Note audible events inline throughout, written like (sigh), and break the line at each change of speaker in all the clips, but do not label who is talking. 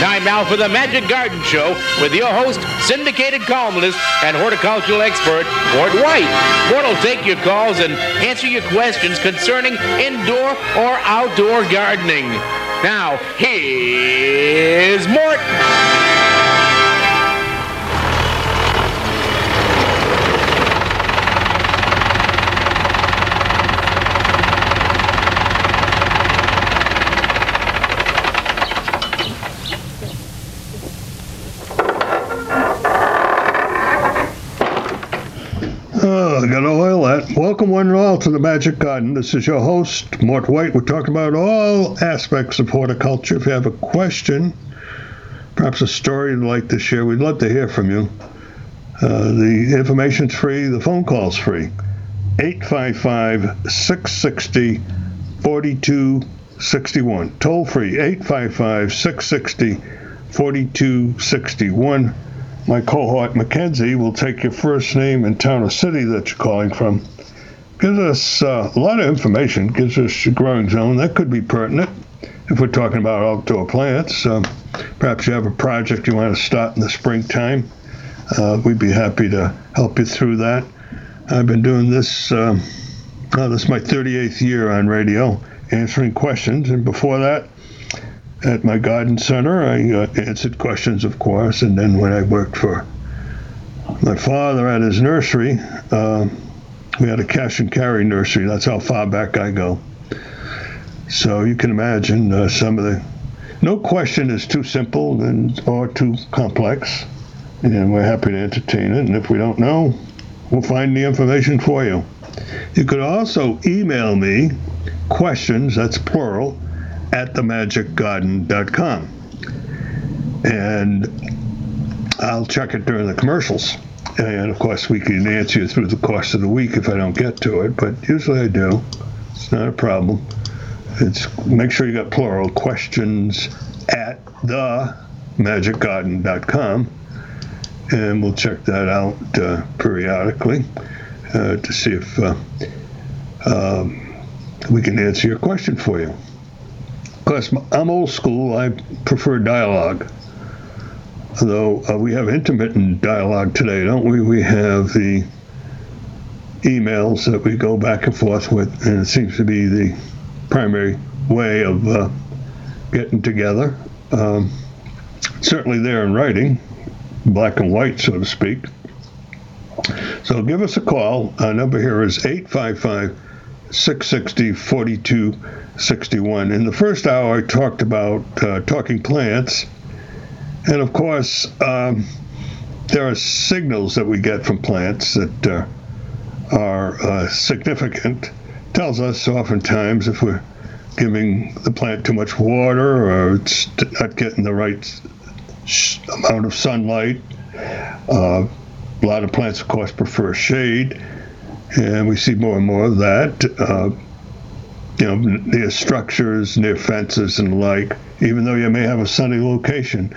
time now for the Magic Garden Show with your host, syndicated columnist, and horticultural expert, Mort White. Mort will take your calls and answer your questions concerning indoor or outdoor gardening. Now, here's Mort.
Welcome, one and all, to the Magic Garden. This is your host, Mort White. We're talking about all aspects of horticulture. If you have a question, perhaps a story you'd like to share, we'd love to hear from you. Uh, the information's free, the phone call's free. 855 660 4261. Toll free, 855 660 4261. My cohort Mackenzie will take your first name and town or city that you're calling from. Gives us uh, a lot of information, gives us your growing zone. That could be pertinent if we're talking about outdoor plants. Um, perhaps you have a project you want to start in the springtime. Uh, we'd be happy to help you through that. I've been doing this, um, this is my 38th year on radio, answering questions. And before that, at my garden center. I uh, answered questions, of course, and then when I worked for my father at his nursery, uh, we had a cash and carry nursery. That's how far back I go. So you can imagine uh, some of the. No question is too simple and or too complex, and we're happy to entertain it. And if we don't know, we'll find the information for you. You could also email me questions. That's plural at themagicgarden.com. And I'll check it during the commercials. And of course, we can answer you through the course of the week if I don't get to it, but usually I do. It's not a problem. It's make sure you got plural questions at the themagicgarden.com, and we'll check that out uh, periodically uh, to see if uh, um, we can answer your question for you. Of course, I'm old school. I prefer dialogue. Although uh, we have intermittent dialogue today, don't we? We have the emails that we go back and forth with, and it seems to be the primary way of uh, getting together. Um, certainly there in writing, black and white, so to speak. So give us a call. Our number here is 855 660 4261. In the first hour, I talked about uh, talking plants. And of course, um, there are signals that we get from plants that uh, are uh, significant. Tells us oftentimes if we're giving the plant too much water or it's not getting the right amount of sunlight. Uh, a lot of plants, of course, prefer shade, and we see more and more of that. Uh, you know, near structures, near fences, and the like, even though you may have a sunny location.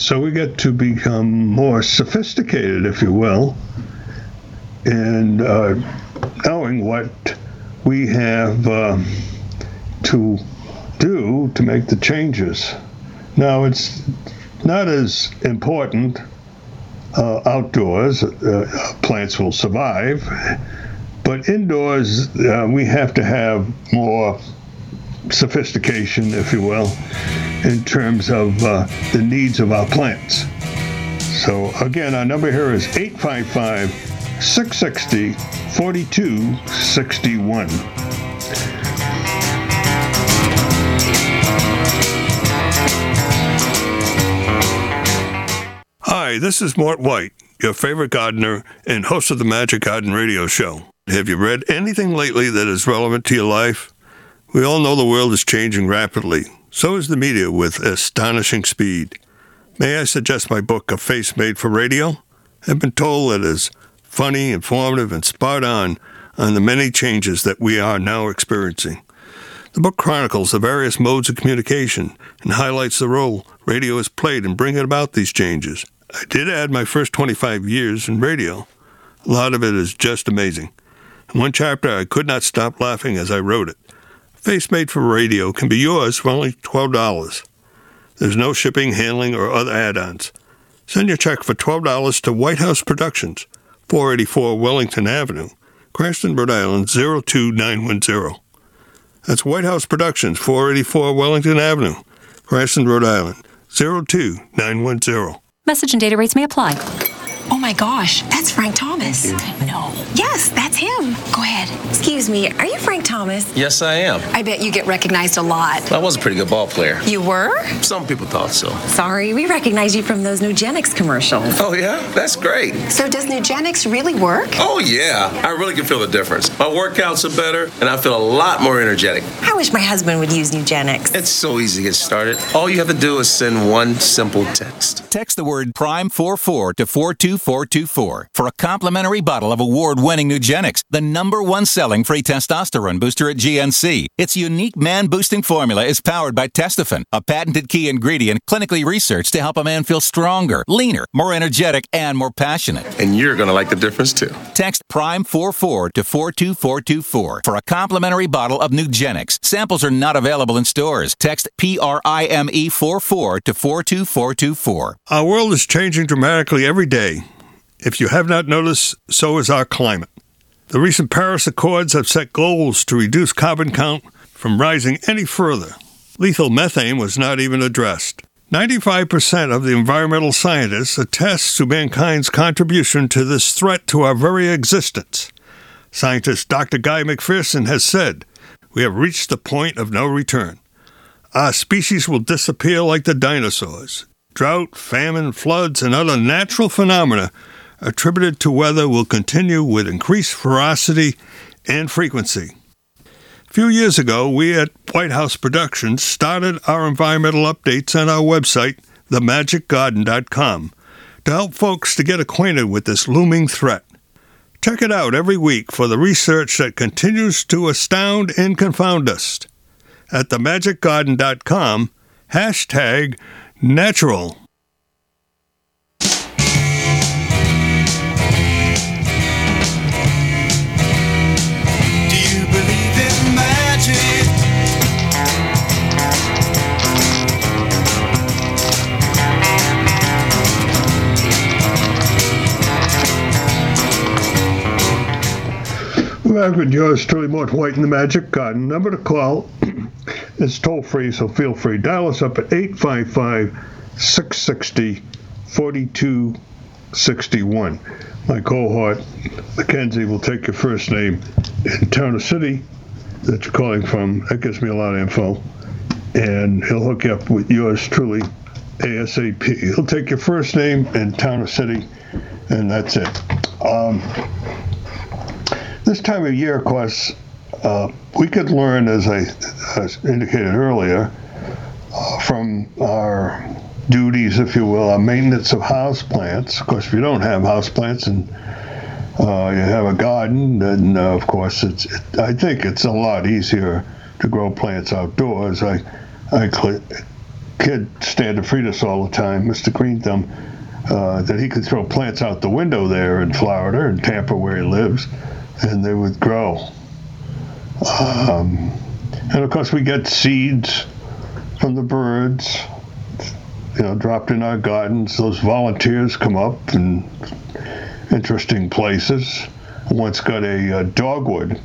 So we get to become more sophisticated, if you will, in uh, knowing what we have uh, to do to make the changes. Now, it's not as important uh, outdoors, uh, plants will survive, but indoors, uh, we have to have more sophistication, if you will, in terms of uh, the needs of our plants. So, again, our number here is 855 660 4261. Hi, this is Mort White, your favorite gardener and host of the Magic Garden Radio Show. Have you read anything lately that is relevant to your life? We all know the world is changing rapidly. So is the media with astonishing speed. May I suggest my book, A Face Made for Radio? I've been told that as funny, informative, and spot on on the many changes that we are now experiencing. The book chronicles the various modes of communication and highlights the role radio has played in bringing about these changes. I did add my first 25 years in radio. A lot of it is just amazing. In one chapter, I could not stop laughing as I wrote it. Face Made for Radio can be yours for only $12. There's no shipping, handling, or other add ons. Send your check for $12 to White House Productions, 484 Wellington Avenue, Cranston, Rhode Island 02910. That's White House Productions, 484 Wellington Avenue, Cranston, Rhode Island 02910.
Message and data rates may apply.
Oh my gosh, that's Frank Thomas.
No.
Yes, that's him. Go ahead. Excuse me, are you Frank Thomas?
Yes, I am.
I bet you get recognized a lot.
I was a pretty good ball player.
You were?
Some people thought so.
Sorry, we recognize you from those Nugenix commercials.
Oh, yeah? That's great.
So, does Nugenix really work?
Oh, yeah. I really can feel the difference. My workouts are better, and I feel a lot more energetic.
I wish my husband would use Nugenix.
It's so easy to get started. All you have to do is send one simple text.
Text the word PRIME44 to 42424 for a complimentary bottle of award winning Nugenix, the number one selling free testosterone booster at GNC. Its unique man boosting formula is powered by Testofen, a patented key ingredient clinically researched to help a man feel stronger, leaner, more energetic, and more passionate.
And you're going to like the difference too.
Text PRIME44 to 42424 for a complimentary bottle of Nugenix. Samples are not available in stores. Text PRIME44 to 42424.
Our world is changing dramatically every day. If you have not noticed, so is our climate. The recent Paris Accords have set goals to reduce carbon count from rising any further. Lethal methane was not even addressed. 95% of the environmental scientists attest to mankind's contribution to this threat to our very existence. Scientist Dr. Guy McPherson has said, We have reached the point of no return. Our species will disappear like the dinosaurs. Drought, famine, floods, and other natural phenomena attributed to weather will continue with increased ferocity and frequency. A few years ago, we at White House Productions started our environmental updates on our website, themagicgarden.com, to help folks to get acquainted with this looming threat. Check it out every week for the research that continues to astound and confound us. At themagicgarden.com, hashtag natural. With yours truly, Mort White in the Magic Garden. Number to call (clears throat) is toll free, so feel free. Dial us up at 855 660 4261. My cohort, Mackenzie, will take your first name and town or city that you're calling from. That gives me a lot of info. And he'll hook you up with yours truly, ASAP. He'll take your first name and town or city, and that's it. Um, this time of year, of course, uh, we could learn, as I as indicated earlier, uh, from our duties, if you will, our maintenance of house plants. Of course, if you don't have house plants and uh, you have a garden, then uh, of course it's. It, I think it's a lot easier to grow plants outdoors. I, I cl- kid Standard Friedus all the time, Mr. Green Thumb, uh, that he could throw plants out the window there in Florida and Tampa where he lives, and they would grow. Um, and of course, we get seeds from the birds, you know, dropped in our gardens. Those volunteers come up in interesting places. Once got a uh, dogwood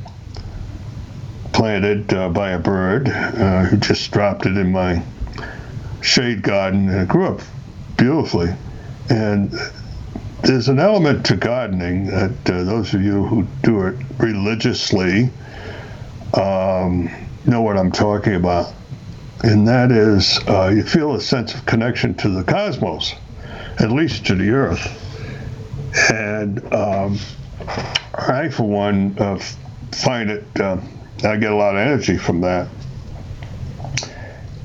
planted uh, by a bird uh, who just dropped it in my shade garden, and it grew up beautifully. And there's an element to gardening that uh, those of you who do it religiously um, know what I'm talking about. And that is, uh, you feel a sense of connection to the cosmos, at least to the earth. And um, I, for one, uh, find it, uh, I get a lot of energy from that.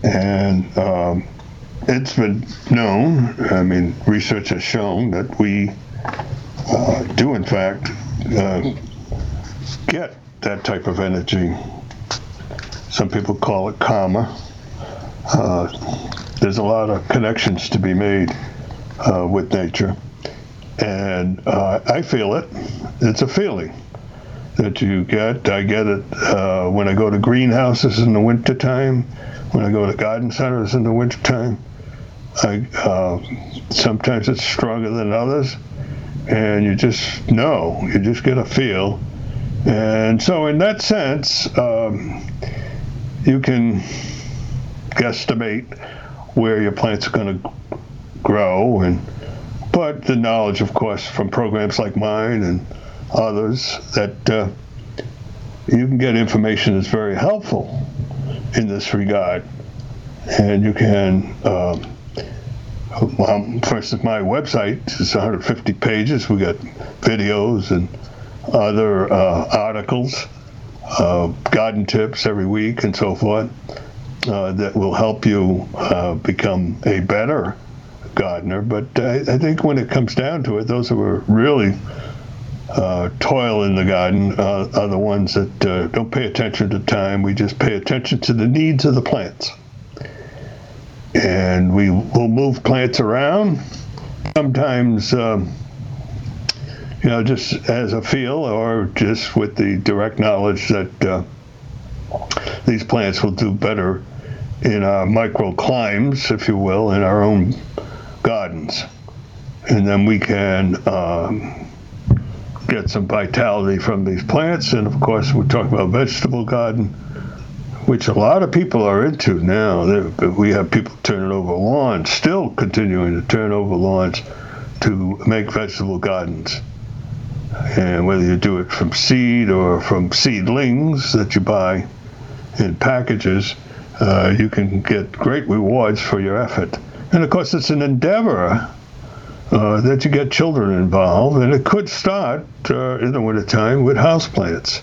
And um, it's been known, I mean, research has shown that we uh, do, in fact, uh, get that type of energy. Some people call it karma. Uh, there's a lot of connections to be made uh, with nature. And uh, I feel it. It's a feeling that you get. I get it uh, when I go to greenhouses in the wintertime, when I go to garden centers in the wintertime. Uh, sometimes it's stronger than others, and you just know, you just get a feel. And so, in that sense, um, you can guesstimate where your plants are going to grow and but the knowledge of course from programs like mine and others that uh, you can get information that's very helpful in this regard and you can um, for instance my website is 150 pages we got videos and other uh, articles uh, garden tips every week and so forth uh, that will help you uh, become a better gardener. But I, I, think when it comes down to it, those who are really uh, toil in the garden uh, are the ones that don't pay attention to time. We just pay attention to the needs of the plants. And we will move plants around. Sometimes, um, you know, just as a feel or just with the direct knowledge that uh, these plants will do better in our microclimes, if you will, in our own gardens. And then we can um, get some vitality from these plants. And of course, we talk about vegetable garden, which a lot of people are into now. We have people turning over lawns, still continuing to turn over lawns to make vegetable gardens. And whether you do it from seed or from seedlings that you buy in packages, uh, you can get great rewards for your effort. And of course, it's an endeavor uh, that you get children involved, and it could start uh, in the wintertime with houseplants.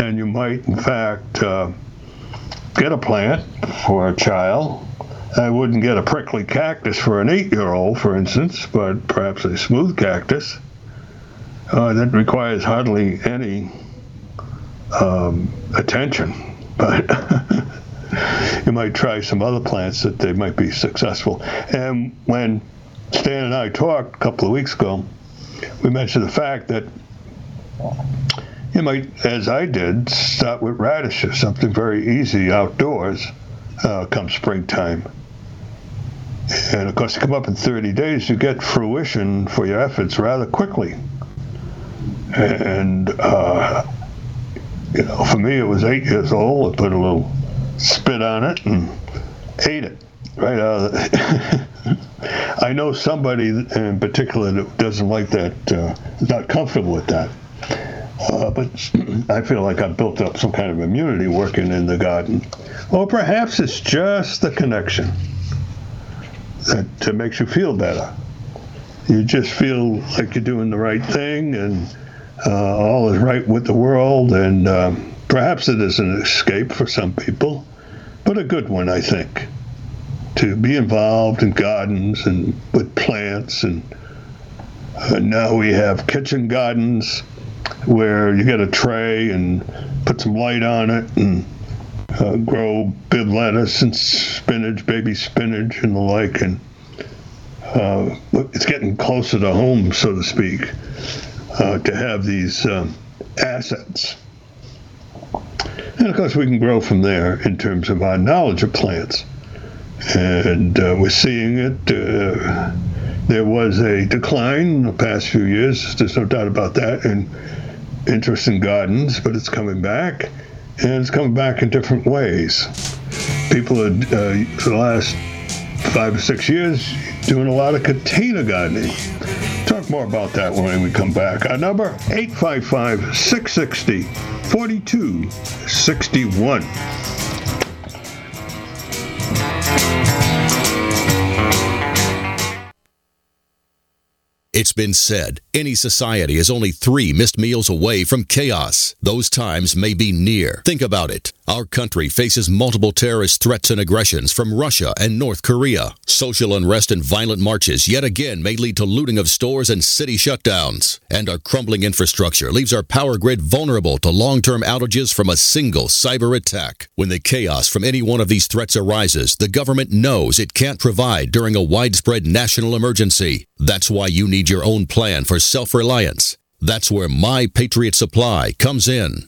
And you might, in fact, uh, get a plant for a child. I wouldn't get a prickly cactus for an eight year old, for instance, but perhaps a smooth cactus uh, that requires hardly any um, attention. (laughs) But you might try some other plants that they might be successful. And when Stan and I talked a couple of weeks ago, we mentioned the fact that you might, as I did, start with radishes, something very easy outdoors uh, come springtime. And of course, you come up in 30 days, you get fruition for your efforts rather quickly. And, uh, you know, for me, it was eight years old. I put a little spit on it and ate it right out (laughs) I know somebody in particular that doesn't like that, uh, is not comfortable with that. Uh, but (clears throat) I feel like I've built up some kind of immunity working in the garden. Or perhaps it's just the connection that makes you feel better. You just feel like you're doing the right thing and uh, all is right with the world, and um, perhaps it is an escape for some people but a good one, I think. To be involved in gardens and with plants, and uh, now we have kitchen gardens where you get a tray and put some light on it and uh, grow Bibb lettuce and spinach, baby spinach, and the like. And uh, it's getting closer to home, so to speak, uh, to have these um, assets. And of course, we can grow from there in terms of our knowledge of plants. And uh, we're seeing it. There was a decline in the past few years, there's no doubt about that, in interest in gardens, but it's coming back. And it's coming back in different ways. People are, uh, for the last five or six years, doing a lot of container gardening. Talk more about that when we come back. Our number, 855 660 4261.
It's been said any society is only three missed meals away from chaos. Those times may be near. Think about it. Our country faces multiple terrorist threats and aggressions from Russia and North Korea. Social unrest and violent marches yet again may lead to looting of stores and city shutdowns. And our crumbling infrastructure leaves our power grid vulnerable to long term outages from a single cyber attack. When the chaos from any one of these threats arises, the government knows it can't provide during a widespread national emergency. That's why you need your own plan for self reliance. That's where My Patriot Supply comes in.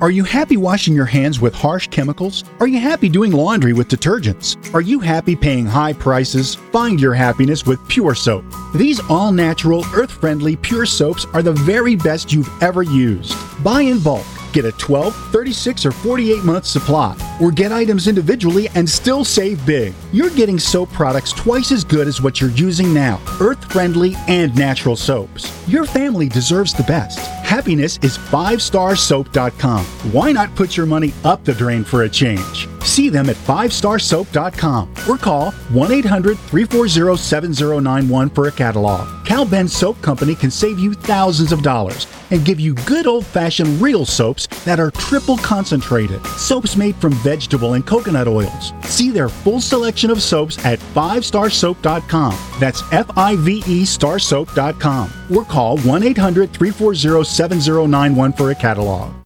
Are you happy washing your hands with harsh chemicals? Are you happy doing laundry with detergents? Are you happy paying high prices? Find your happiness with Pure Soap. These all natural, earth friendly Pure Soaps are the very best you've ever used. Buy in bulk. Get a 12, 36, or 48 month supply, or get items individually and still save big. You're getting soap products twice as good as what you're using now earth friendly and natural soaps. Your family deserves the best. Happiness is 5starsoap.com. Why not put your money up the drain for a change? See them at 5starsoap.com or call 1 800 340 7091 for a catalog. Cal Ben Soap Company can save you thousands of dollars and give you good old fashioned real soaps that are triple concentrated. Soaps made from vegetable and coconut oils. See their full selection of soaps at 5starsoap.com. That's F I V E starsoap.com or call 1 800 340 7091 for a catalog.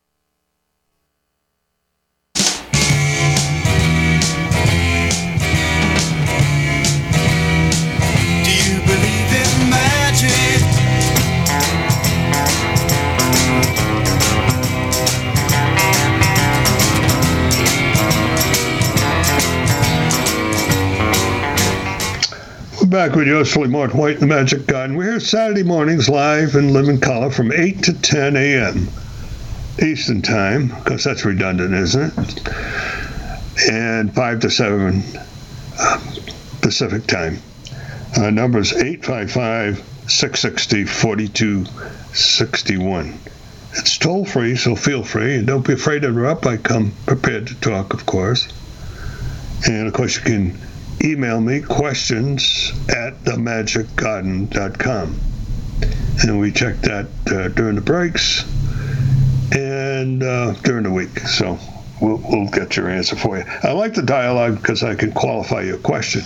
Back with truly, Mort White, the Magic Garden. We're here Saturday mornings live in living color from 8 to 10 a.m. Eastern Time, because that's redundant, isn't it? And 5 to 7 uh, Pacific Time. Our number is 855 660 4261. It's toll free, so feel free. And don't be afraid to interrupt. I come prepared to talk, of course. And of course, you can email me questions at themagicgarden.com. And we check that uh, during the breaks and uh, during the week. So we'll, we'll get your answer for you. I like the dialogue because I can qualify your question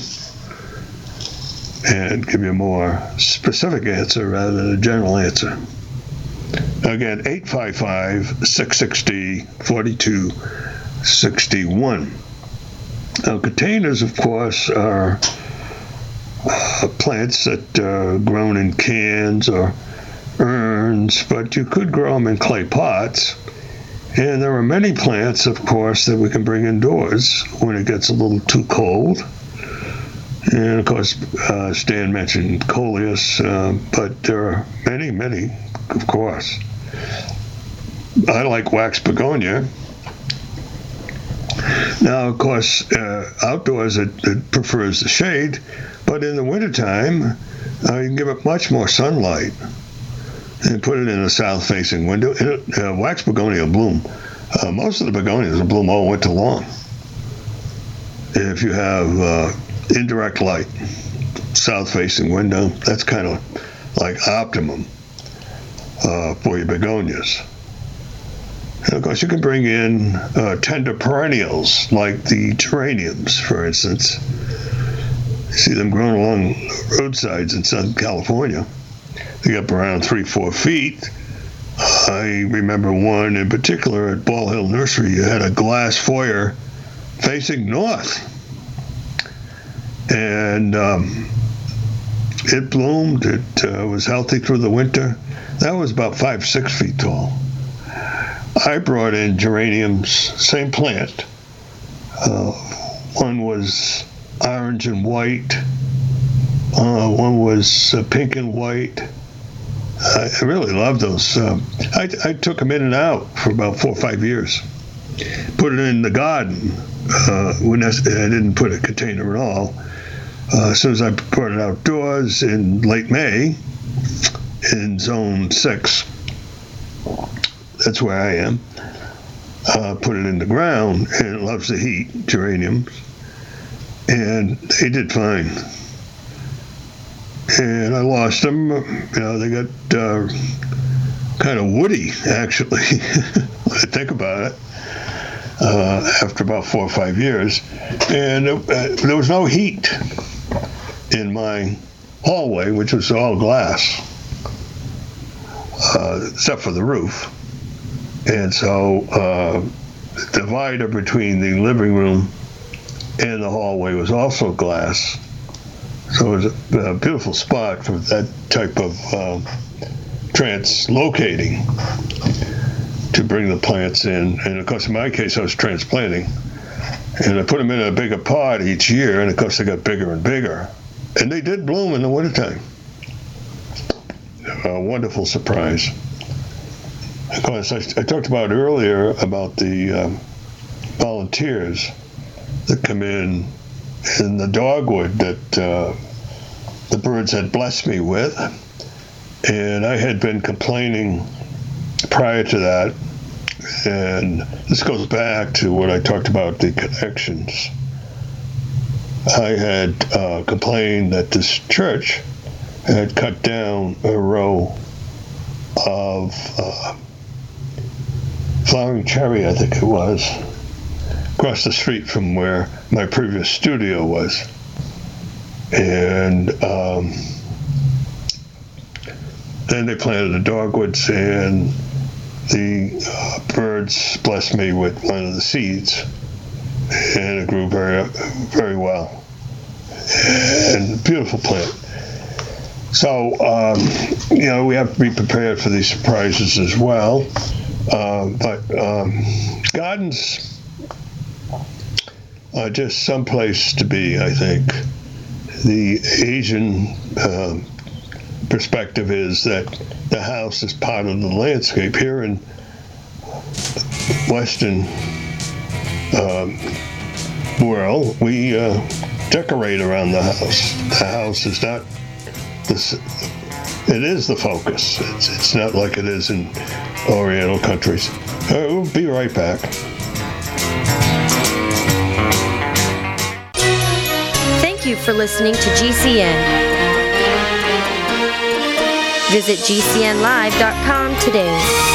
and give you a more specific answer rather than a general answer. Again, 855 660 4261. Now, containers, of course, are uh, plants that are grown in cans or urns, but you could grow them in clay pots. And there are many plants, of course, that we can bring indoors when it gets a little too cold. And of course, uh, Stan mentioned coleus, uh, but there are many, many, of course. I like wax begonia. Now, of course, uh, outdoors it, it prefers the shade, but in the wintertime, uh, you can give it much more sunlight and put it in a south facing window. It, uh, wax begonia bloom. Uh, most of the begonias will bloom all winter long if you have uh, indirect light. south facing window. That's kind of like optimum uh, for your begonias. And of course, you can bring in uh, tender perennials like the geraniums, for instance. You see them growing along roadsides in Southern California. They get up around three, four feet. I remember one in particular at Ball Hill Nursery. You had a glass foyer facing north. And um, it bloomed. It uh, was healthy through the winter. That was about five, six feet tall. I brought in geraniums, same plant. Uh, one was orange and white. Uh, one was uh, pink and white. I really loved those. Um, I, I, took them in and out for about four or five years. Put it in the garden. Uh, when I, I, didn't put a container at all. Uh, as soon as I brought it outdoors in late May, in zone six, that's where I am. Uh, put it in the ground, and it loves the heat, geraniums. And they did fine. And I lost them. You know, they got uh, kind of woody, actually, (laughs) when I think about it, uh, after about four or five years. And uh, there was no heat in my hallway, which was all glass, uh, except for the roof. And so uh, the divider between the living room and the hallway was also glass. So it was a, a beautiful spot for that type of um, translocating to bring the plants in. And of course, in my case, I was transplanting. And I put them in a bigger pot each year, and of course, they got bigger and bigger. And they did bloom in the wintertime. A wonderful surprise. Of course, I, I talked about earlier about the um, volunteers that come in in the dogwood that uh, the birds had blessed me with. And I had been complaining prior to that. And this goes back to what I talked about the connections. I had uh, complained that this church had cut down a row of uh, flowering cherry, I think it was, across the street from where my previous studio was. And um, then they planted the dogwoods, and the uh, birds blessed me with one of the seeds, and it grew very, very well. And beautiful plant. So, um, you know, we have to be prepared for these surprises as well. Uh, but um, gardens are just some place to be, I think. The Asian uh, perspective is that the house is part of the landscape. Here in Western um, world, we uh, decorate around the house. The house is not this. It is the focus. It's, it's not like it is in Oriental countries. Uh, we'll be right back.
Thank you for listening to GCN. Visit GCNlive.com today.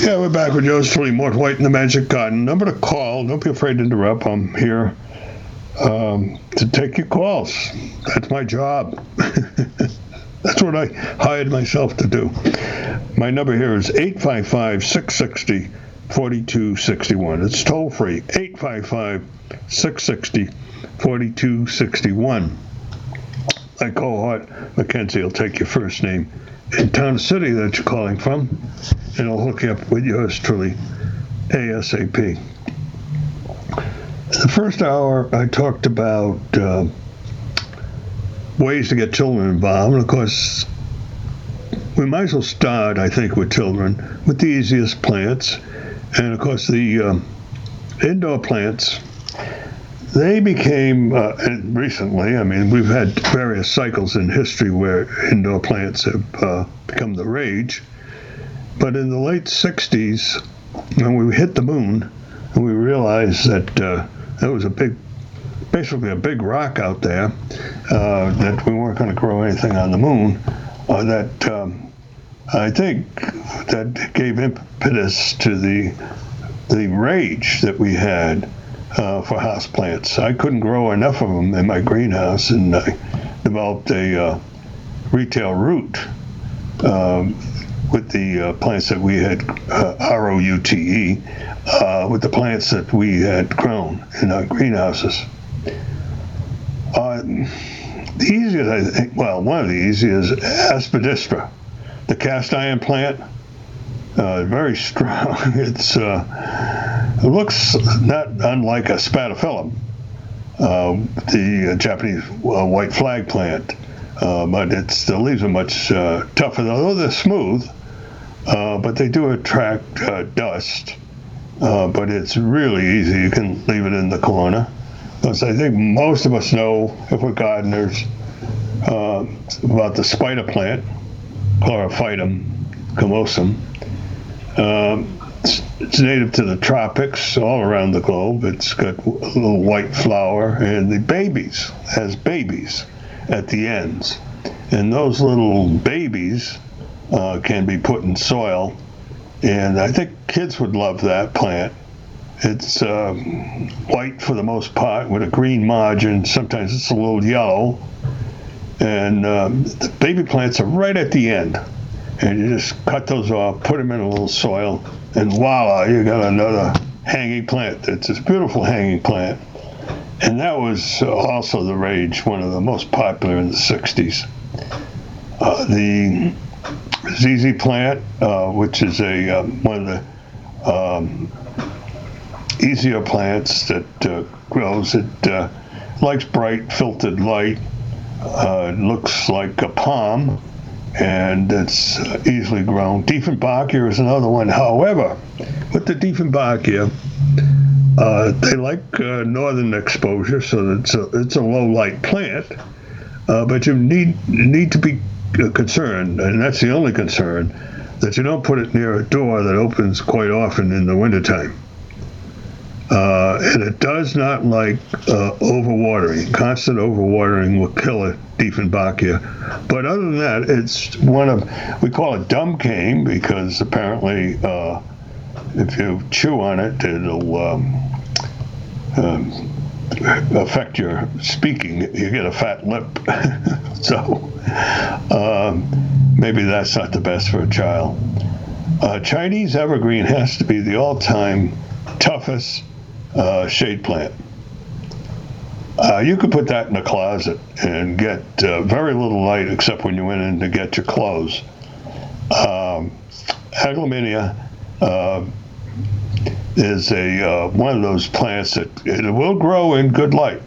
Yeah, we're back with Joe's Truly, Mort White in the Magic Garden. Number to call. Don't be afraid to interrupt. I'm here um, to take your calls. That's my job. (laughs) That's what I hired myself to do. My number here is 855 660 4261. It's toll free 855 660 4261. My cohort, Mackenzie, will take your first name in town city that you're calling from, and I'll hook you up with yours truly ASAP. The first hour, I talked about uh, ways to get children involved. And of course, we might as well start, I think, with children with the easiest plants. And of course, the uh, indoor plants, they became, uh, recently, I mean, we've had various cycles in history where indoor plants have uh, become the rage. But in the late 60s, when we hit the moon, and we realized that uh, there was a big basically a big rock out there uh, that we weren't going to grow anything on the moon. That um, I think that gave impetus to the the rage that we had uh, for houseplants. I couldn't grow enough of them in my greenhouse, and I developed a uh, retail route. Um, with the uh, plants that we had, uh, R O U T E, with the plants that we had grown in our greenhouses. Uh, the easiest, I think, well, one of the easiest is aspidistra, the cast iron plant. Uh, very (laughs) strong. It's uh, it looks not unlike a spathiphyllum, uh, the Japanese uh, white flag plant, uh, but it's the leaves are much tougher. Although they're smooth, but they do attract dust. but it's really easy. You can leave it in the corner. Because I think most of us know, if we're gardeners, uh, about the spider plant, Chlorophytum comosum. Um, it's, native to the tropics all around the globe. It's got a little white flower, and the babies has babies at the ends. And those little babies uh, can be put in soil. And I think kids would love that plant it's uh, white for the most part with a green margin. Sometimes it's a little yellow. And um, the baby plants are right at the end. And you just cut those off, put them in a little soil, and voila, you got another hanging plant. It's this beautiful hanging plant. And that was also the rage, one of the most popular in the 60s. Uh, the ZZ plant, uh, which is a um, one of the um, easier plants that uh, grows. It uh, likes bright filtered light. Uh, looks like a palm, and it's easily grown. Dieffenbachia is another one. However, with the Dieffenbachia, uh, they like uh, northern exposure, so it's a, it's a low light plant. Uh, but you need need to be concerned, and that's the only concern, that you don't put it near a door that opens quite often in the wintertime. Uh, and it does not like uh, overwatering. Constant overwatering will kill a Dieffenbachia. But other than that, it's one of, we call it dumb cane because apparently uh, if you chew on it, it'll um, um, affect your speaking. You get a fat lip. (laughs) so um, maybe that's not the best for a child. Uh, Chinese evergreen has to be the all time toughest uh, shade plant. Uh, you could put that in a closet and get uh, very little light except when you went in to get your clothes. Um, uh, is a uh, one of those plants that it will grow in good light,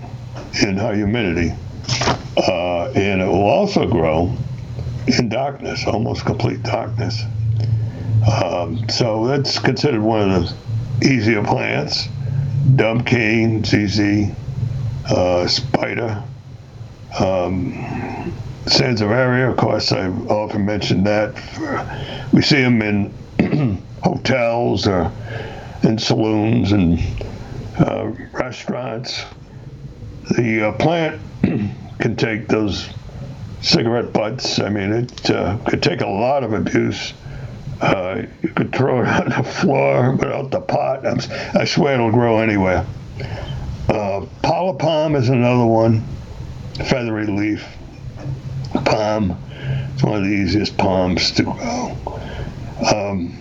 in high humidity, uh, and it will also grow in darkness, almost complete darkness. Um, so that's considered one of the easier plants. Dumb Cane, ZZ, uh, Spider, um, Sansevieria, of course, I've often mentioned that. We see them in (clears throat) hotels or in saloons and uh, restaurants. The uh, plant (clears throat) can take those cigarette butts. I mean, it uh, could take a lot of abuse Uh, you could throw it (laughs) on the floor without the pot. I'm, i swear it'll grow anywhere. Uh, palm is another one. Feathery leaf palm. It's one of the easiest palms to grow. Um,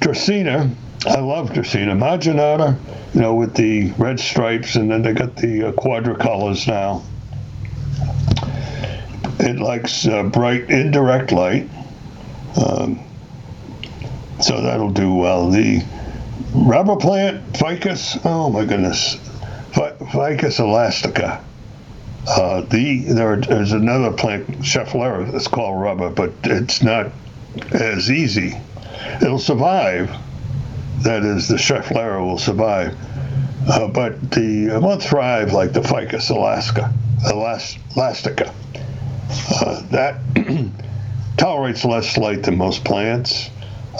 Dracaena, I love Dracaena. Marginata, you know, with the red stripes, and then they got the uh, quadricolors now. It likes uh, bright indirect light. Um, so that'll do well. The rubber plant, ficus, oh my goodness, ficus elastica. Uh, the there, there's another plant, Schefflera, that's called rubber, but it's not as easy. It'll survive. That is, the Schefflera will survive. Uh, but the it won't thrive like the Ficus alaska, elastica. Uh, that (clears throat) tolerates less light than most plants.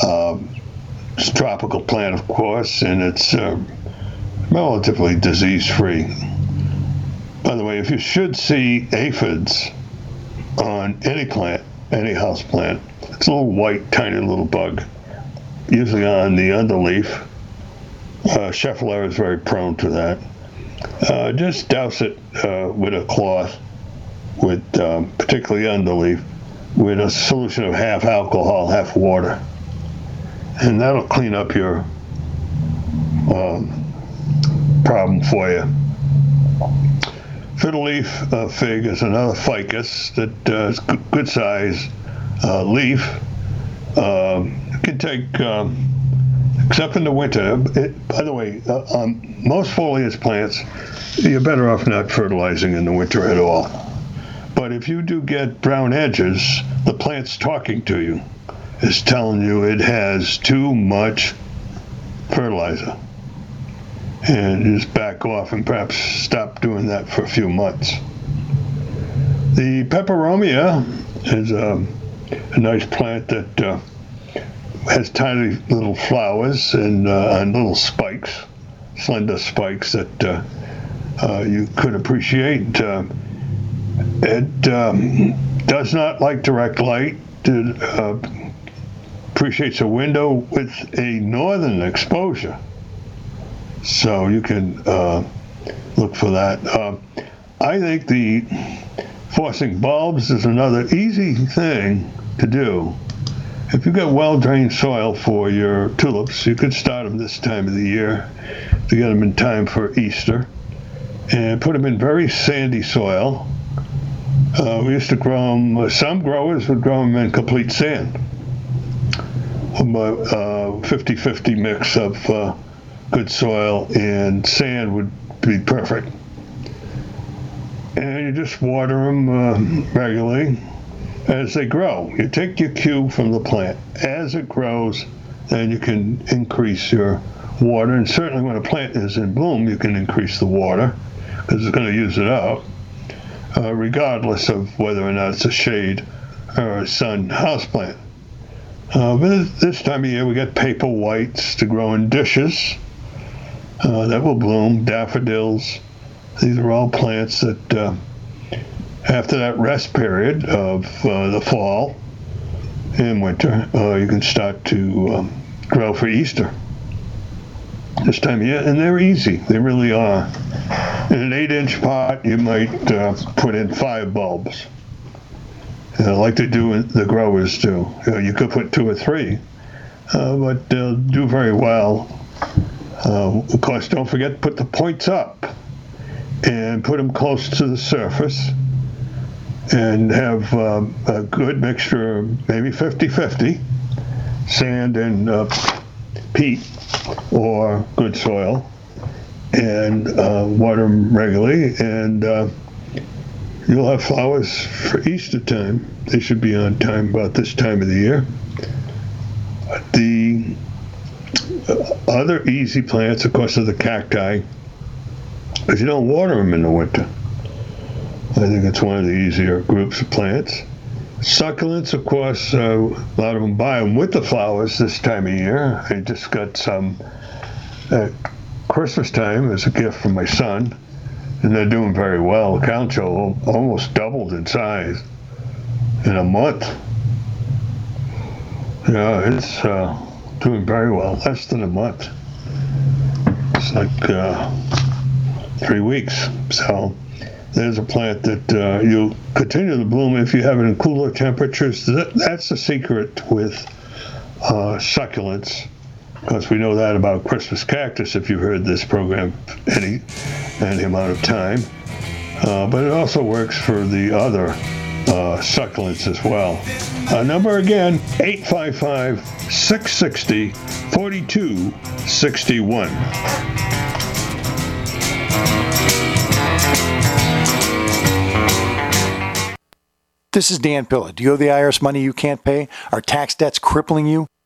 Um, it's a tropical plant, of course, and it's uh, relatively disease free. By the way, if you should see aphids on any plant, any house plant, it's a little white, tiny little bug, usually on the underleaf. Uh, Schefflera is very prone to that. Uh, just douse it uh, with a cloth, with um, particularly underleaf, with a solution of half alcohol, half water and that'll clean up your um, problem for you. Fiddle leaf uh, fig is another ficus that uh, is good size uh, leaf. Um, can take, um, except in the winter. It, by the way, uh, on most foliage plants, you're better off not fertilizing in the winter at all. But if you do get brown edges, the plant's talking to you is telling you it has too much fertilizer. And just back off and perhaps stop doing that for a few months. The peperomia is a, a nice plant that uh, has tiny little flowers and, uh, and little spikes, slender spikes that uh, uh you could appreciate. Uh, it um, does not like direct light. Uh, appreciates a window with a northern exposure. So you can uh, look for that. Uh, I think the forcing bulbs is another easy thing to do. If you've got well drained soil for your tulips, you could start them this time of the year to get them in time for Easter and put them in very sandy soil. Uh, we used to grow them, some growers would grow them in complete sand a 50 50 mix of uh, good soil and sand would be perfect. And you just water them uh, regularly as they grow. You take your cue from the plant. As it grows, then you can increase your water. And certainly when a plant is in bloom, you can increase the water because it's going to use it up, uh, regardless of whether or not it's a shade or a sun house plant. Uh, but this time of year, we get paper whites to grow in dishes uh, that will bloom, daffodils. These are all plants that, uh, after that rest period of uh, the fall and winter, uh, you can start to um, grow for Easter. This time of year, and they're easy. They really are. In an eight-inch pot, you might uh, put in five bulbs uh, like they do the growers do. You, know, you could put two or three, uh, but they'll do very well. Uh, of course, don't forget to put the points up and put them close to the surface and have uh, a good mixture, maybe 50 50, sand and uh, peat or good soil, and uh, water them regularly. And You'll have flowers for Easter time. They should be on time about this time of the year. The other easy plants, of course, are the cacti, because you don't water them in the winter. I think it's one of the easier groups of plants. Succulents, of course, uh, a lot of them buy them with the flowers this time of year. I just got some at Christmas time as a gift from my son and they're doing very well. Kalanchoe almost doubled in size in a month. Yeah, it's uh, doing very well. Less than a month. It's like uh, three weeks. So there's a plant that uh, you continue to bloom if you have it in cooler temperatures. That's the secret with uh, succulents, because we know that about Christmas cactus if you've heard this program any any amount of time. Uh, but it also works for the other uh, succulents as well. Uh, number again 855 660 4261.
This is Dan Pilla. Do you owe the IRS money you can't pay? Are tax debts crippling you?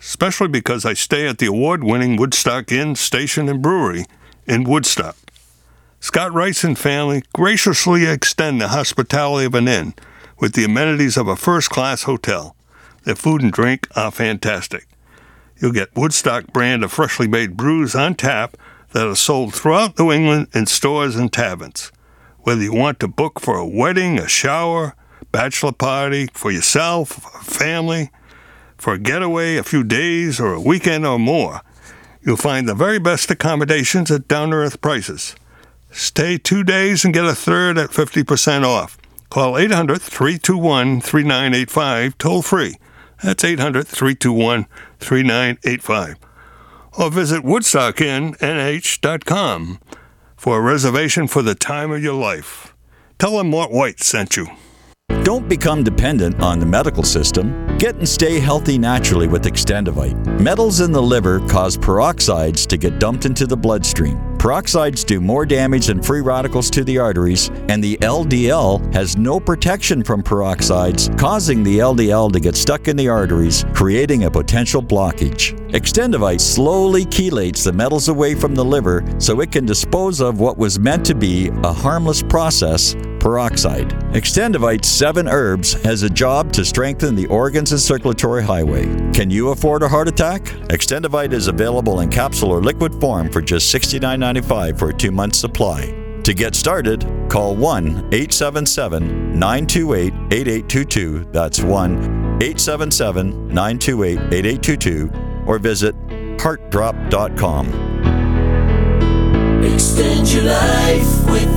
especially because I stay at the award winning Woodstock Inn, Station, and Brewery in Woodstock. Scott Rice and family graciously extend the hospitality of an inn with the amenities of a first class hotel. Their food and drink are fantastic. You'll get Woodstock brand of freshly made brews on tap that are sold throughout New England in stores and taverns. Whether you want to book for a wedding, a shower, bachelor party, for yourself, family, for a getaway, a few days, or a weekend or more, you'll find the very best accommodations at down to earth prices. Stay two days and get a third at 50% off. Call 800 321 3985 toll free. That's 800 321 3985. Or visit WoodstockInnNH.com for a reservation for the time of your life. Tell them Mort White sent you.
Don't become dependent on the medical system. Get and stay healthy naturally with Extendivite. Metals in the liver cause peroxides to get dumped into the bloodstream. Peroxides do more damage than free radicals to the arteries, and the LDL has no protection from peroxides, causing the LDL to get stuck in the arteries, creating a potential blockage. Extendivite slowly chelates the metals away from the liver so it can dispose of what was meant to be a harmless process peroxide. Extendivite's seven herbs has a job to strengthen the organs and circulatory highway. Can you afford a heart attack? Extendivite is available in capsule or liquid form for just $69.95 for a two month supply. To get started, call 1 877 928 8822. That's 1 877 928 8822 or visit heartdrop.com.
Extend your life with.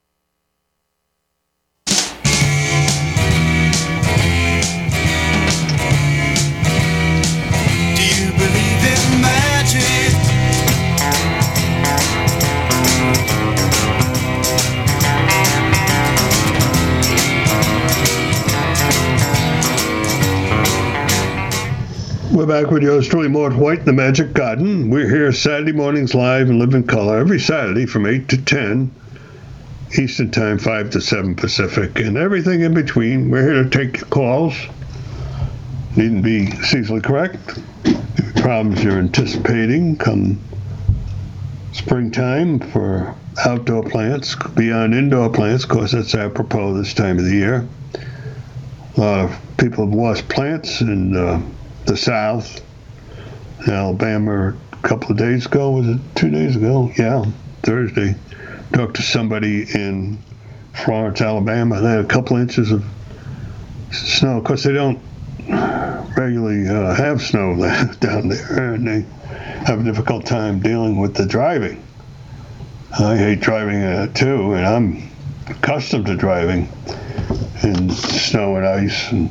We're back with yours truly, Mort White, in the Magic Garden. We're here Saturday mornings live and live in color every Saturday from 8 to 10 Eastern Time, 5 to 7 Pacific, and everything in between. We're here to take your calls. Needn't be seasonally correct. Problems you're anticipating come springtime for outdoor plants, beyond indoor plants, of course, that's apropos this time of the year. A lot of people have lost plants and uh, the South, Alabama, a couple of days ago. Was it two days ago? Yeah, Thursday. Talked to somebody in Florence, Alabama. They had a couple inches of snow. Of course, they don't regularly uh, have snow (laughs) down there, and they have a difficult time dealing with the driving. I hate driving uh, too, and I'm accustomed to driving in snow and ice and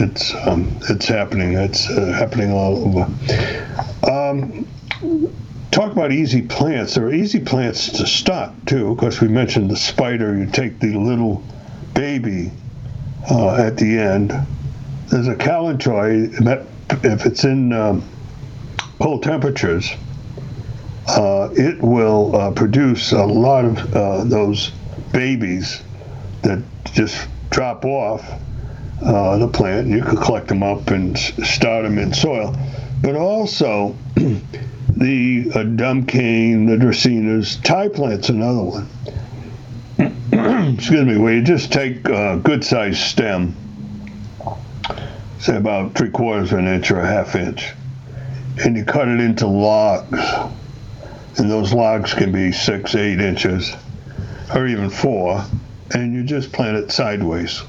It's um, it's happening. It's uh, happening all over. Um, talk about easy plants. There are easy plants to stock too. Of course, we mentioned the spider. You take the little baby uh, at the end. There's a kalanchoe. If it's in um, cold temperatures, uh, it will uh, produce a lot of uh, those babies that just drop off uh, the plant. You could collect them up and start them in soil. But also, (clears throat) the uh, dumb cane, the dracaenas, ti plant's another one. (clears throat) Excuse me, where you just take a good sized stem, say about three quarters of an inch or a half inch, and you cut it into logs. And those logs can be six, eight inches, or even four, and you just plant it sideways.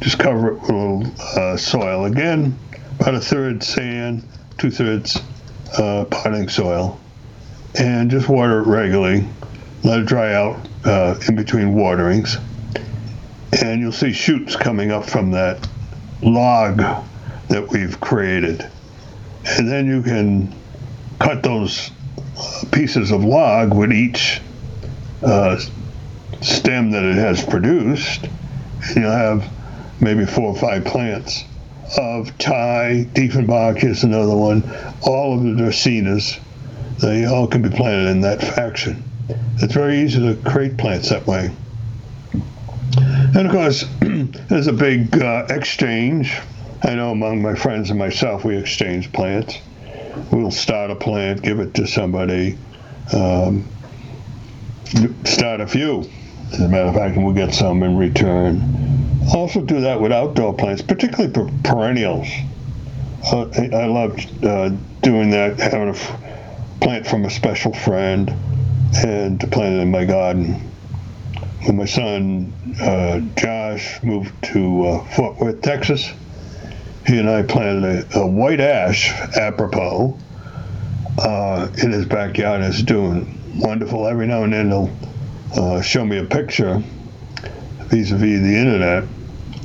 Just cover it with a little uh, soil. Again, about a third sand, two thirds uh, potting soil, and just water it regularly. Let it dry out uh, in between waterings, and you'll see shoots coming up from that log that we've created. And then you can cut those uh, pieces of log with each uh, stem that it has produced, and you'll have maybe four or five plants of ti, Diefenbach is another one, all of the Dracaenas. They all can be planted in that faction. It's very easy to create plants that way. And of course, (clears throat) there's a big uh, exchange. I know among my friends and myself, we exchange plants. We'll start a plant, give it to somebody, um, start a few. As a matter of fact, we'll get some in return also do that with outdoor plants, particularly per- perennials. Uh, I, I love uh, doing that, having a f- plant from a special friend and to plant it in my garden. When my son uh, Josh moved to uh, Fort Worth, Texas, he and I planted a, a white ash, apropos, uh, in his backyard. It's doing wonderful. Every now and then he'll uh, show me a picture vis-a-vis the internet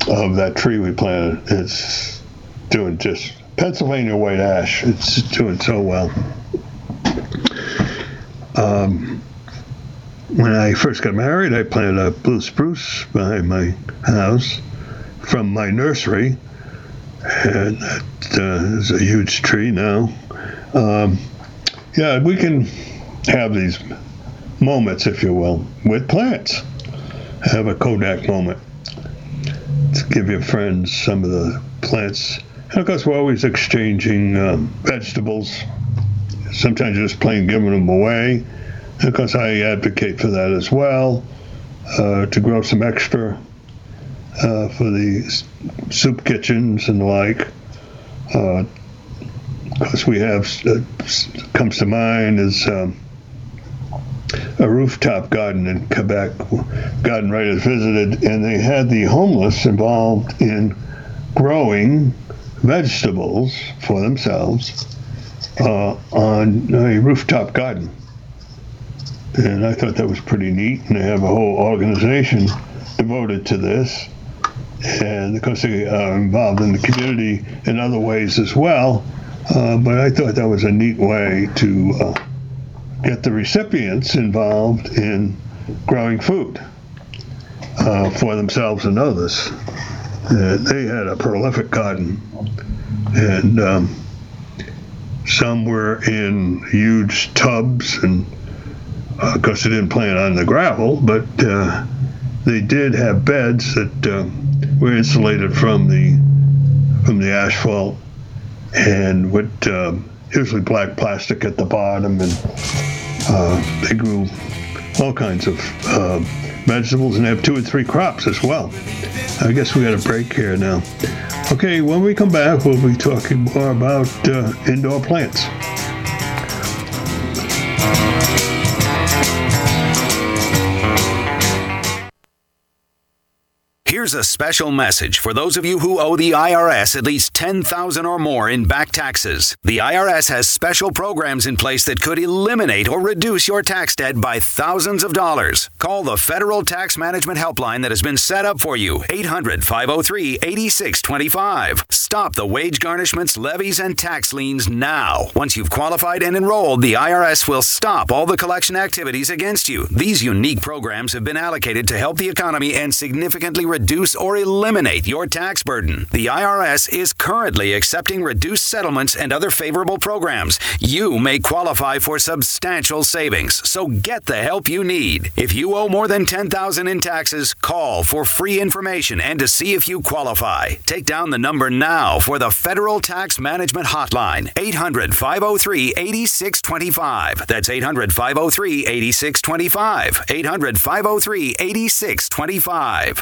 of that tree we planted. It's doing just Pennsylvania white ash. It's doing so well. Um, when I first got married, I planted a blue spruce behind my house from my nursery, and that uh, a huge tree now. Um, yeah, we can have these moments, if you will, with plants. Have a Kodak moment give your friends some of the plants. And of course, we're always exchanging um, vegetables, sometimes just plain giving them away. And of course, I advocate for that as well, uh, to grow some extra uh, for the soup kitchens and the like. Uh, of course, we have, uh, comes to mind is um, a rooftop garden in Quebec. Garden writers visited, and they had the homeless involved in growing vegetables for themselves uh, on a rooftop garden. And I thought that was pretty neat. And they have a whole organization devoted to this. And of course, they are involved in the community in other ways as well. Uh, but I thought that was a neat way to uh, get the recipients involved in growing food uh, for themselves and others. Uh, they had a prolific garden, and um, some were in huge tubs, and uh, of course, they didn't plant on the gravel, but uh, they did have beds that uh, were insulated from the from the asphalt, and um, usually black plastic at the bottom, and uh, they grew all kinds of uh, vegetables and have two or three crops as well. I guess we got a break here now. Okay, when we come back, we'll be talking more about uh, indoor plants.
Here's a special message for those of you who owe the IRS at least 10,000 or more in back taxes. The IRS has special programs in place that could eliminate or reduce your tax debt by thousands of dollars. Call the Federal Tax Management Helpline that has been set up for you. 800-503-8625. Stop the wage garnishments, levies and tax liens now. Once you've qualified and enrolled, the IRS will stop all the collection activities against you. These unique programs have been allocated to help the economy and significantly reduce or eliminate your tax burden. The IRS is currently accepting reduced settlements and other favorable programs. You may qualify for substantial savings, so get the help you need. If you owe more than 10,000 in taxes, call for free information and to see if you qualify. Take down the number now for the Federal Tax Management Hotline. 800-503-8625. That's 800-503-8625. 800-503-8625.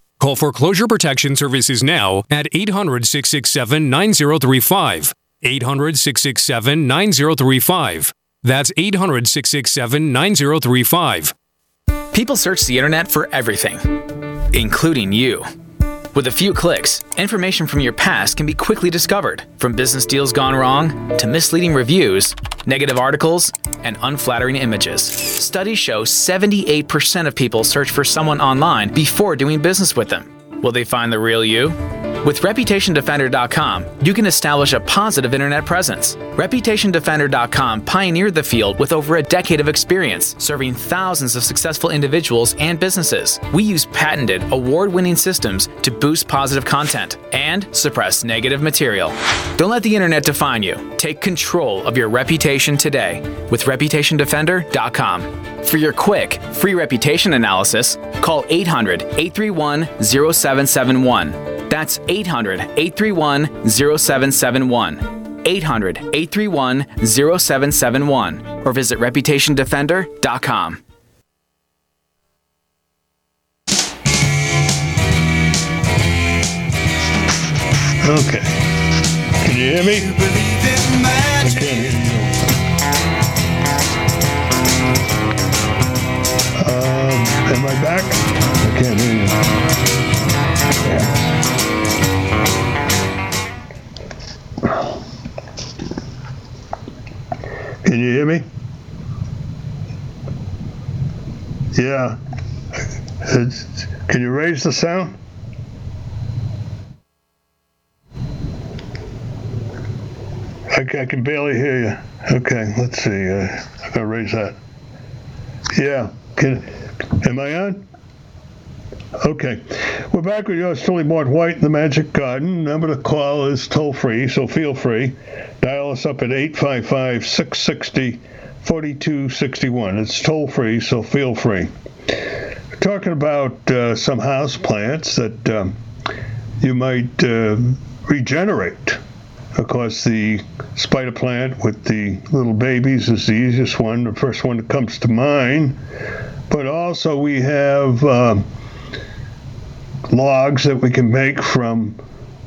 Call Foreclosure Protection Services now at 800 667 9035. 800 667 9035. That's 800 667 9035.
People search the internet for everything, including you. With a few clicks, information from your past can be quickly discovered, from business deals gone wrong to misleading reviews, negative articles, and unflattering images. Studies show 78% of people search for someone online before doing business with them. Will they find the real you? With ReputationDefender.com, you can establish a positive internet presence. ReputationDefender.com pioneered the field with over a decade of experience, serving thousands of successful individuals and businesses. We use patented, award winning systems to boost positive content and suppress negative material. Don't let the internet define you. Take control of your reputation today with ReputationDefender.com. For your quick, free reputation analysis, call 800 831 0771. That's 800 831 0771. 800 831 0771. Or visit ReputationDefender.com.
Okay. Can you hear me? I can't hear you. Um, am I back? I can't hear you. Can you hear me? Yeah. Can you raise the sound? I, can barely hear you. Okay, let's see. Uh, I gotta raise that. Yeah. Can, am I on? Okay. We're back with yours truly, Mort White, in the Magic Garden. Number to call is toll free, so feel free. Dial us up at 855 660 4261. It's toll free, so feel free. We're talking about uh, some house plants that um, you might uh, regenerate. Of course, the spider plant with the little babies is the easiest one, the first one that comes to mind. But also, we have um, logs that we can make from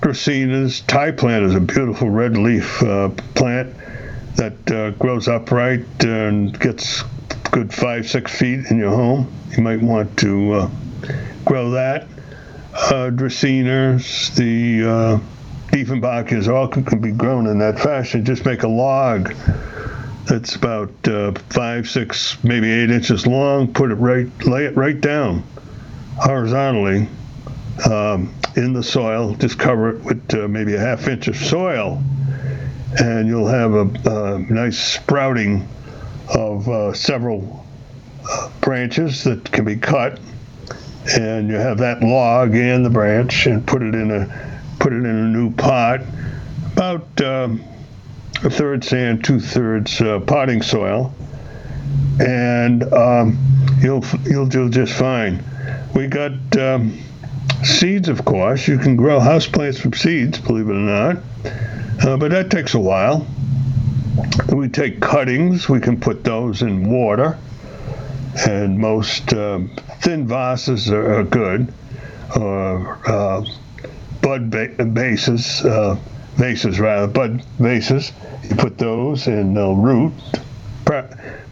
dracaenas. Ti plant is a beautiful red leaf uh, plant that uh, grows upright and gets good five, six feet in your home. You might want to uh, grow that. Uh, dracaenas, the uh, Diefenbachs, all can, can be grown in that fashion. Just make a log that's about uh, five, six, maybe eight inches long. Put it right, lay it right down horizontally um, in the soil. Just cover it with uh, maybe a half inch of soil, and you'll have a, a nice sprouting of uh, several uh, branches that can be cut and you have that log and the branch, and put it in a put it in a new pot, about um, a third sand, two thirds uh, potting soil, and um, you'll you'll do just fine. We got um, seeds, of course. You can grow houseplants from seeds, believe it or not, uh, but that takes a while. We take cuttings. We can put those in water, and most um, thin vases are, are good. Or uh, bud ba- bases, uh, vases rather, bud vases. You put those in uh, root, pre-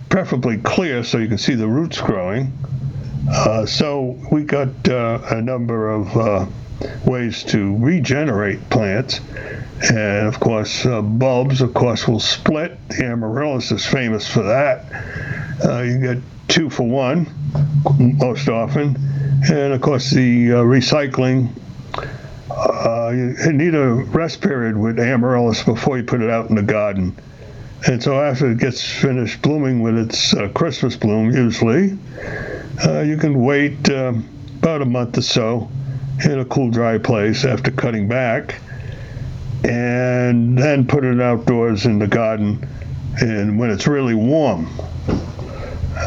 preferably clear so you can see the roots growing. Uh, so we got uh, a number of uh, ways to regenerate plants. And of course, uh, bulbs, of course, will split. The amaryllis is famous for that. Uh, you get two for one most often. And of course, the recycling. you need a rest period with amaryllis before you put it out in the garden. And so after it gets finished blooming with its Christmas bloom, usually, uh, you can wait um, about a month or so in a cool, dry place after cutting back, and then put it outdoors in the garden. And when it's really warm,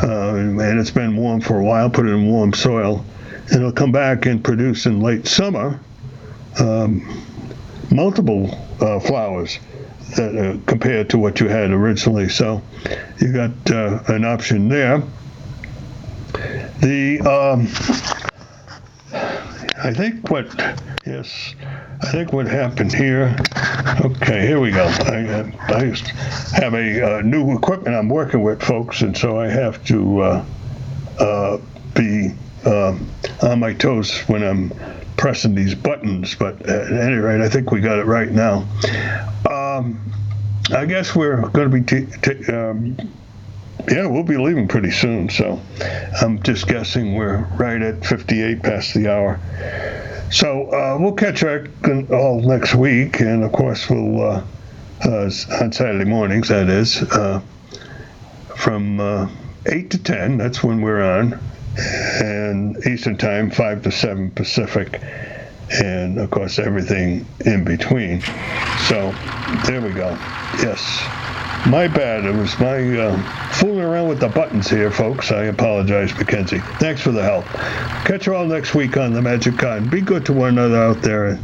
uh, and it's been warm for a while, put it in warm soil, and it'll come back and produce in late summer um, multiple uh, flowers that, uh, compared to what you had originally. So you got uh, an option there. The um, I think what yes, I think what happened here. Okay, here we go. I, I have a uh, new equipment I'm working with, folks, and so I have to uh, uh, be um, on my toes when I'm pressing these buttons. But at any rate, I think we got it right now. Um, I guess we're going to be t- t- um, yeah, we'll be leaving pretty soon. So I'm just guessing we're right at 58 past the hour. So uh, we'll catch up all next week, and of course we'll uh, uh, on Saturday mornings. That is uh, from uh, eight to ten. That's when we're on, and Eastern Time, five to seven Pacific, and of course everything in between. So there we go. Yes. My bad. It was my uh, fooling around with the buttons here, folks. I apologize, Mackenzie. Thanks for the help. Catch you all next week on the Magic Con. Be good to one another out there.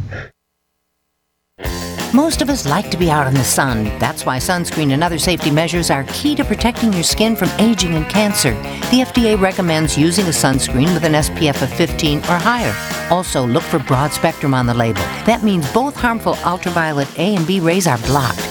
Most of us like to be out in the sun. That's why sunscreen and other safety measures are key to protecting your skin from aging and cancer. The FDA recommends using a sunscreen with an SPF of 15 or higher. Also, look for broad spectrum on the label. That means both harmful ultraviolet A and B rays are blocked.